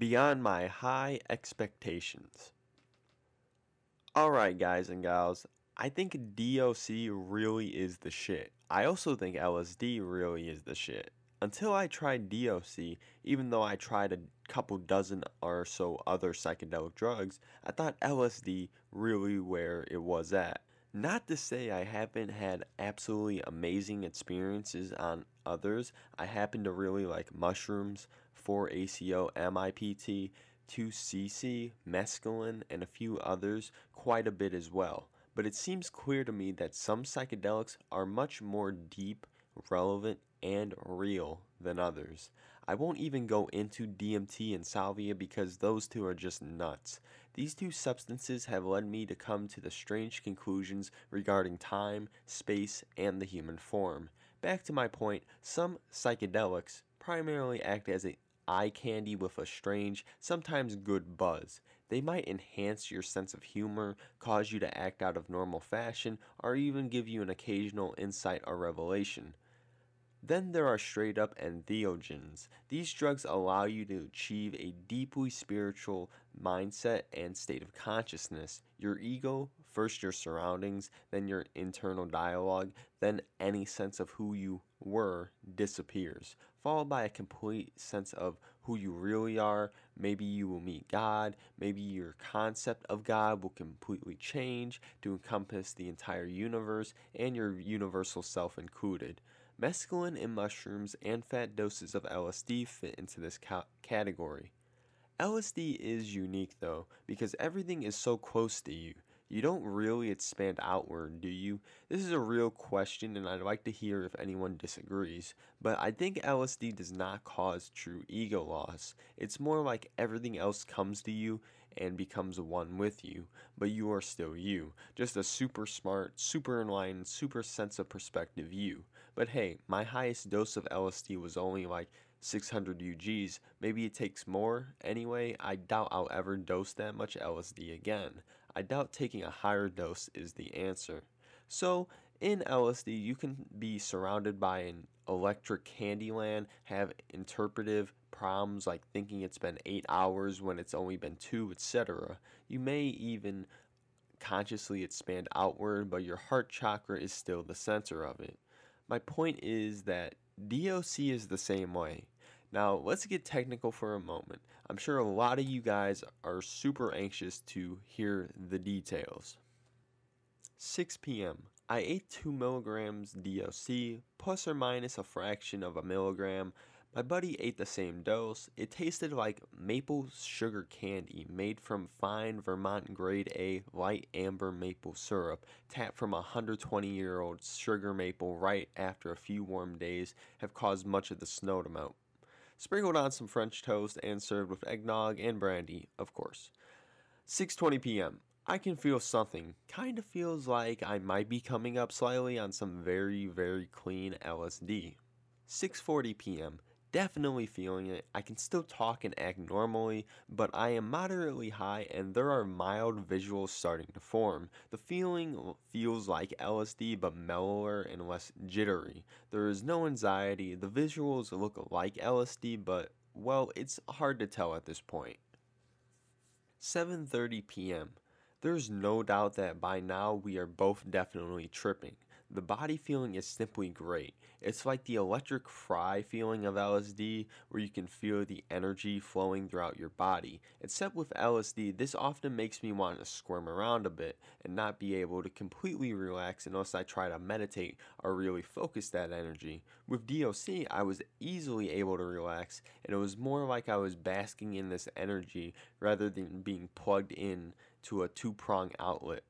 beyond my high expectations. Alright, guys and gals, I think DOC really is the shit. I also think LSD really is the shit. Until I tried DOC, even though I tried a couple dozen or so other psychedelic drugs, I thought LSD really where it was at. Not to say I haven't had absolutely amazing experiences on others. I happen to really like mushrooms, 4-ACO, MIPT, 2CC, mescaline, and a few others quite a bit as well. But it seems clear to me that some psychedelics are much more deep, relevant, and real than others. I won't even go into DMT and salvia because those two are just nuts. These two substances have led me to come to the strange conclusions regarding time, space, and the human form. Back to my point, some psychedelics primarily act as a eye candy with a strange, sometimes good buzz. They might enhance your sense of humor, cause you to act out of normal fashion, or even give you an occasional insight or revelation. Then there are straight up entheogens. These drugs allow you to achieve a deeply spiritual mindset and state of consciousness. Your ego, first your surroundings, then your internal dialogue, then any sense of who you were disappears, followed by a complete sense of who you really are. Maybe you will meet God, maybe your concept of God will completely change to encompass the entire universe and your universal self included. Mescaline and mushrooms and fat doses of LSD fit into this ca- category. LSD is unique though, because everything is so close to you. You don't really expand outward, do you? This is a real question, and I'd like to hear if anyone disagrees. But I think LSD does not cause true ego loss. It's more like everything else comes to you and becomes one with you, but you are still you. Just a super smart, super enlightened, super sense of perspective you. But hey, my highest dose of LSD was only like 600 UGs. Maybe it takes more. Anyway, I doubt I'll ever dose that much LSD again. I doubt taking a higher dose is the answer. So, in LSD, you can be surrounded by an electric candy land, have interpretive problems like thinking it's been eight hours when it's only been two, etc. You may even consciously expand outward, but your heart chakra is still the center of it. My point is that DOC is the same way. Now, let's get technical for a moment. I'm sure a lot of you guys are super anxious to hear the details. 6 p.m. I ate 2 milligrams DOC, plus or minus a fraction of a milligram. My buddy ate the same dose. It tasted like maple sugar candy made from fine Vermont grade A light amber maple syrup, tapped from a 120 year old sugar maple right after a few warm days have caused much of the snow to melt sprinkled on some French toast, and served with eggnog and brandy, of course. 6:20 p.m. I can feel something. Kind of feels like I might be coming up slightly on some very very clean LSD. 6:40 p.m definitely feeling it. I can still talk and act normally, but I am moderately high and there are mild visuals starting to form. The feeling feels like LSD but mellower and less jittery. There is no anxiety. The visuals look like LSD, but well, it's hard to tell at this point. 7:30 p.m. There's no doubt that by now we are both definitely tripping. The body feeling is simply great. It's like the electric fry feeling of LSD, where you can feel the energy flowing throughout your body. Except with LSD, this often makes me want to squirm around a bit and not be able to completely relax unless I try to meditate or really focus that energy. With DOC, I was easily able to relax, and it was more like I was basking in this energy rather than being plugged in to a two prong outlet.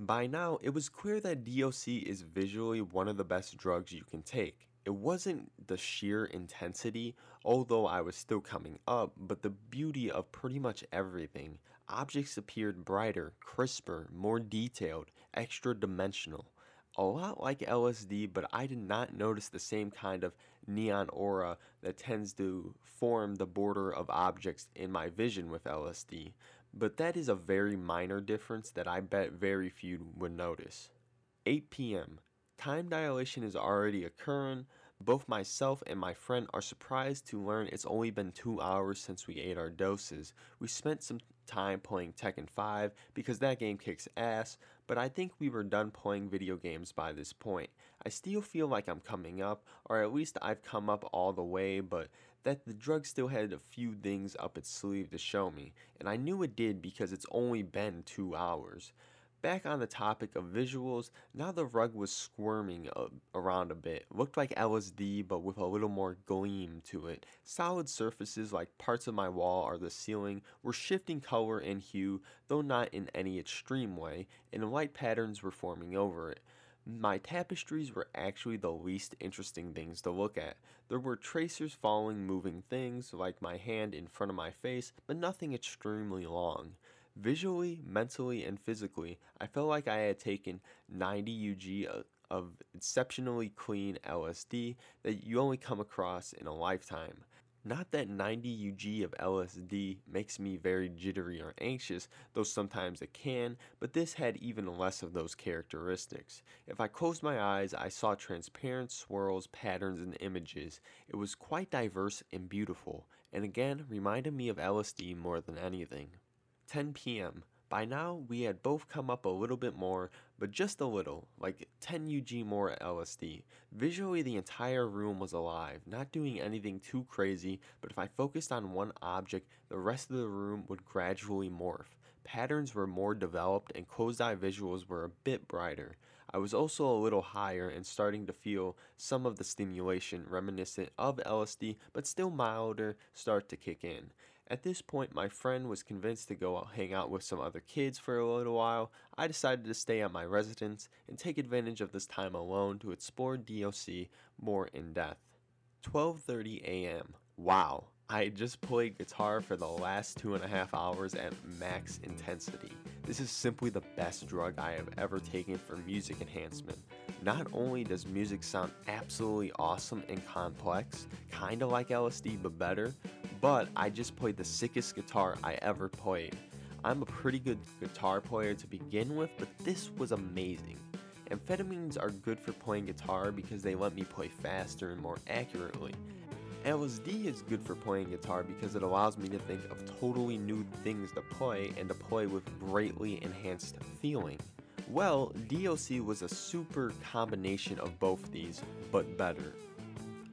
By now, it was clear that DOC is visually one of the best drugs you can take. It wasn't the sheer intensity, although I was still coming up, but the beauty of pretty much everything. Objects appeared brighter, crisper, more detailed, extra dimensional. A lot like LSD, but I did not notice the same kind of neon aura that tends to form the border of objects in my vision with LSD but that is a very minor difference that I bet very few would notice. 8 p.m. Time dilation is already occurring. Both myself and my friend are surprised to learn it's only been two hours since we ate our doses. We spent some time playing Tekken 5 because that game kicks ass, but I think we were done playing video games by this point. I still feel like I'm coming up, or at least I've come up all the way, but that the drug still had a few things up its sleeve to show me, and I knew it did because it's only been two hours. Back on the topic of visuals, now the rug was squirming a- around a bit. Looked like LSD, but with a little more gleam to it. Solid surfaces, like parts of my wall or the ceiling, were shifting color and hue, though not in any extreme way, and light patterns were forming over it. My tapestries were actually the least interesting things to look at. There were tracers following moving things, like my hand in front of my face, but nothing extremely long. Visually, mentally, and physically, I felt like I had taken 90 UG of exceptionally clean LSD that you only come across in a lifetime. Not that 90 UG of LSD makes me very jittery or anxious, though sometimes it can, but this had even less of those characteristics. If I closed my eyes, I saw transparent swirls, patterns, and images. It was quite diverse and beautiful, and again reminded me of LSD more than anything. 10 p.m. By now, we had both come up a little bit more, but just a little, like 10 UG more LSD. Visually, the entire room was alive, not doing anything too crazy, but if I focused on one object, the rest of the room would gradually morph. Patterns were more developed, and closed eye visuals were a bit brighter. I was also a little higher and starting to feel some of the stimulation reminiscent of LSD, but still milder, start to kick in. At this point, my friend was convinced to go hang out with some other kids for a little while. I decided to stay at my residence and take advantage of this time alone to explore DOC more in depth. 12:30 a.m. Wow, I just played guitar for the last two and a half hours at max intensity. This is simply the best drug I have ever taken for music enhancement. Not only does music sound absolutely awesome and complex, kinda like LSD but better, but I just played the sickest guitar I ever played. I'm a pretty good guitar player to begin with, but this was amazing. Amphetamines are good for playing guitar because they let me play faster and more accurately. LSD is good for playing guitar because it allows me to think of totally new things to play and to play with greatly enhanced feeling. Well, DOC was a super combination of both these, but better.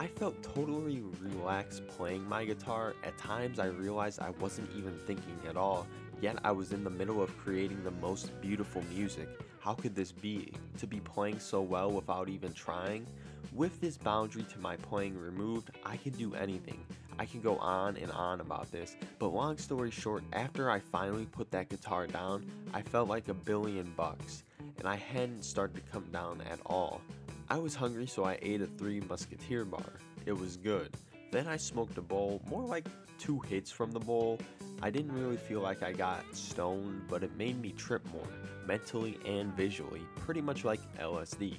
I felt totally relaxed playing my guitar. At times, I realized I wasn't even thinking at all, yet I was in the middle of creating the most beautiful music. How could this be? To be playing so well without even trying? With this boundary to my playing removed, I could do anything. I can go on and on about this, but long story short, after I finally put that guitar down, I felt like a billion bucks, and I hadn't started to come down at all. I was hungry, so I ate a Three Musketeer bar. It was good. Then I smoked a bowl, more like two hits from the bowl. I didn't really feel like I got stoned, but it made me trip more, mentally and visually, pretty much like LSD.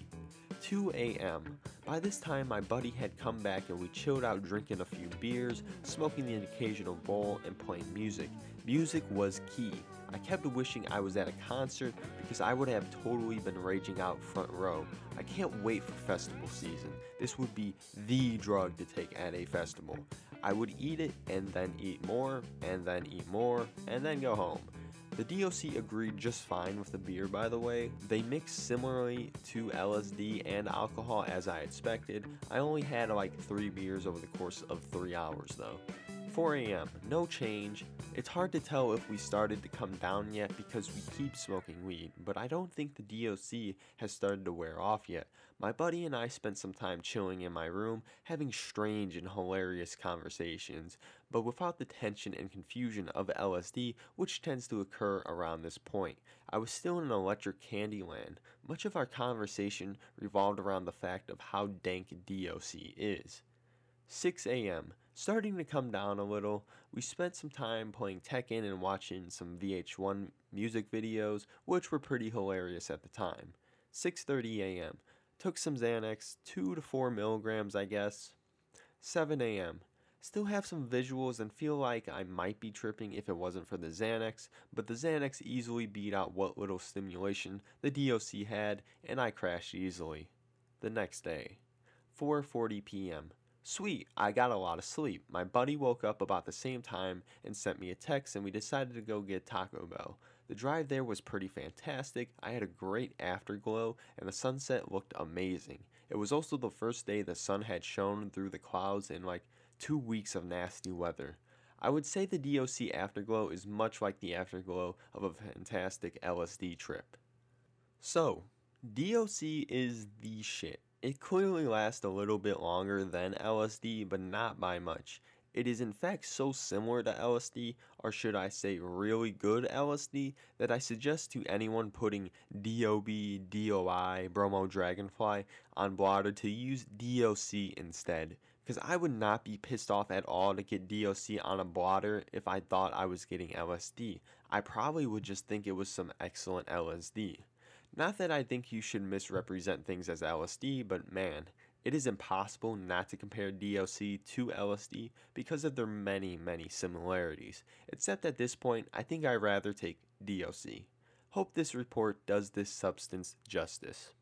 2 a.m. By this time, my buddy had come back and we chilled out drinking a few beers, smoking the occasional bowl, and playing music. Music was key. I kept wishing I was at a concert because I would have totally been raging out front row. I can't wait for festival season. This would be the drug to take at a festival. I would eat it and then eat more, and then eat more, and then go home. The DOC agreed just fine with the beer, by the way. They mix similarly to LSD and alcohol as I expected. I only had like three beers over the course of three hours, though. 4 a.m., no change. It's hard to tell if we started to come down yet because we keep smoking weed, but I don't think the DOC has started to wear off yet. My buddy and I spent some time chilling in my room, having strange and hilarious conversations, but without the tension and confusion of LSD, which tends to occur around this point. I was still in an electric candy land. Much of our conversation revolved around the fact of how dank DOC is. 6 a.m. Starting to come down a little, we spent some time playing Tekken and watching some VH1 music videos, which were pretty hilarious at the time. 6:30 a.m. Took some Xanax, 2 to 4 milligrams, I guess. 7 a.m. Still have some visuals and feel like I might be tripping if it wasn't for the Xanax, but the Xanax easily beat out what little stimulation the DOC had, and I crashed easily. The next day. 4:40 p.m. Sweet, I got a lot of sleep. My buddy woke up about the same time and sent me a text and we decided to go get Taco Bell. The drive there was pretty fantastic. I had a great afterglow and the sunset looked amazing. It was also the first day the sun had shone through the clouds in like 2 weeks of nasty weather. I would say the DOC afterglow is much like the afterglow of a fantastic LSD trip. So, DOC is the shit. It clearly lasts a little bit longer than LSD, but not by much. It is in fact so similar to LSD, or should I say really good LSD, that I suggest to anyone putting DOB, DOI, Bromo Dragonfly on blotter to use DOC instead. Because I would not be pissed off at all to get DOC on a blotter if I thought I was getting LSD. I probably would just think it was some excellent LSD. Not that I think you should misrepresent things as LSD, but man, it is impossible not to compare DOC to LSD because of their many, many similarities. Except at this point, I think I'd rather take DOC. Hope this report does this substance justice.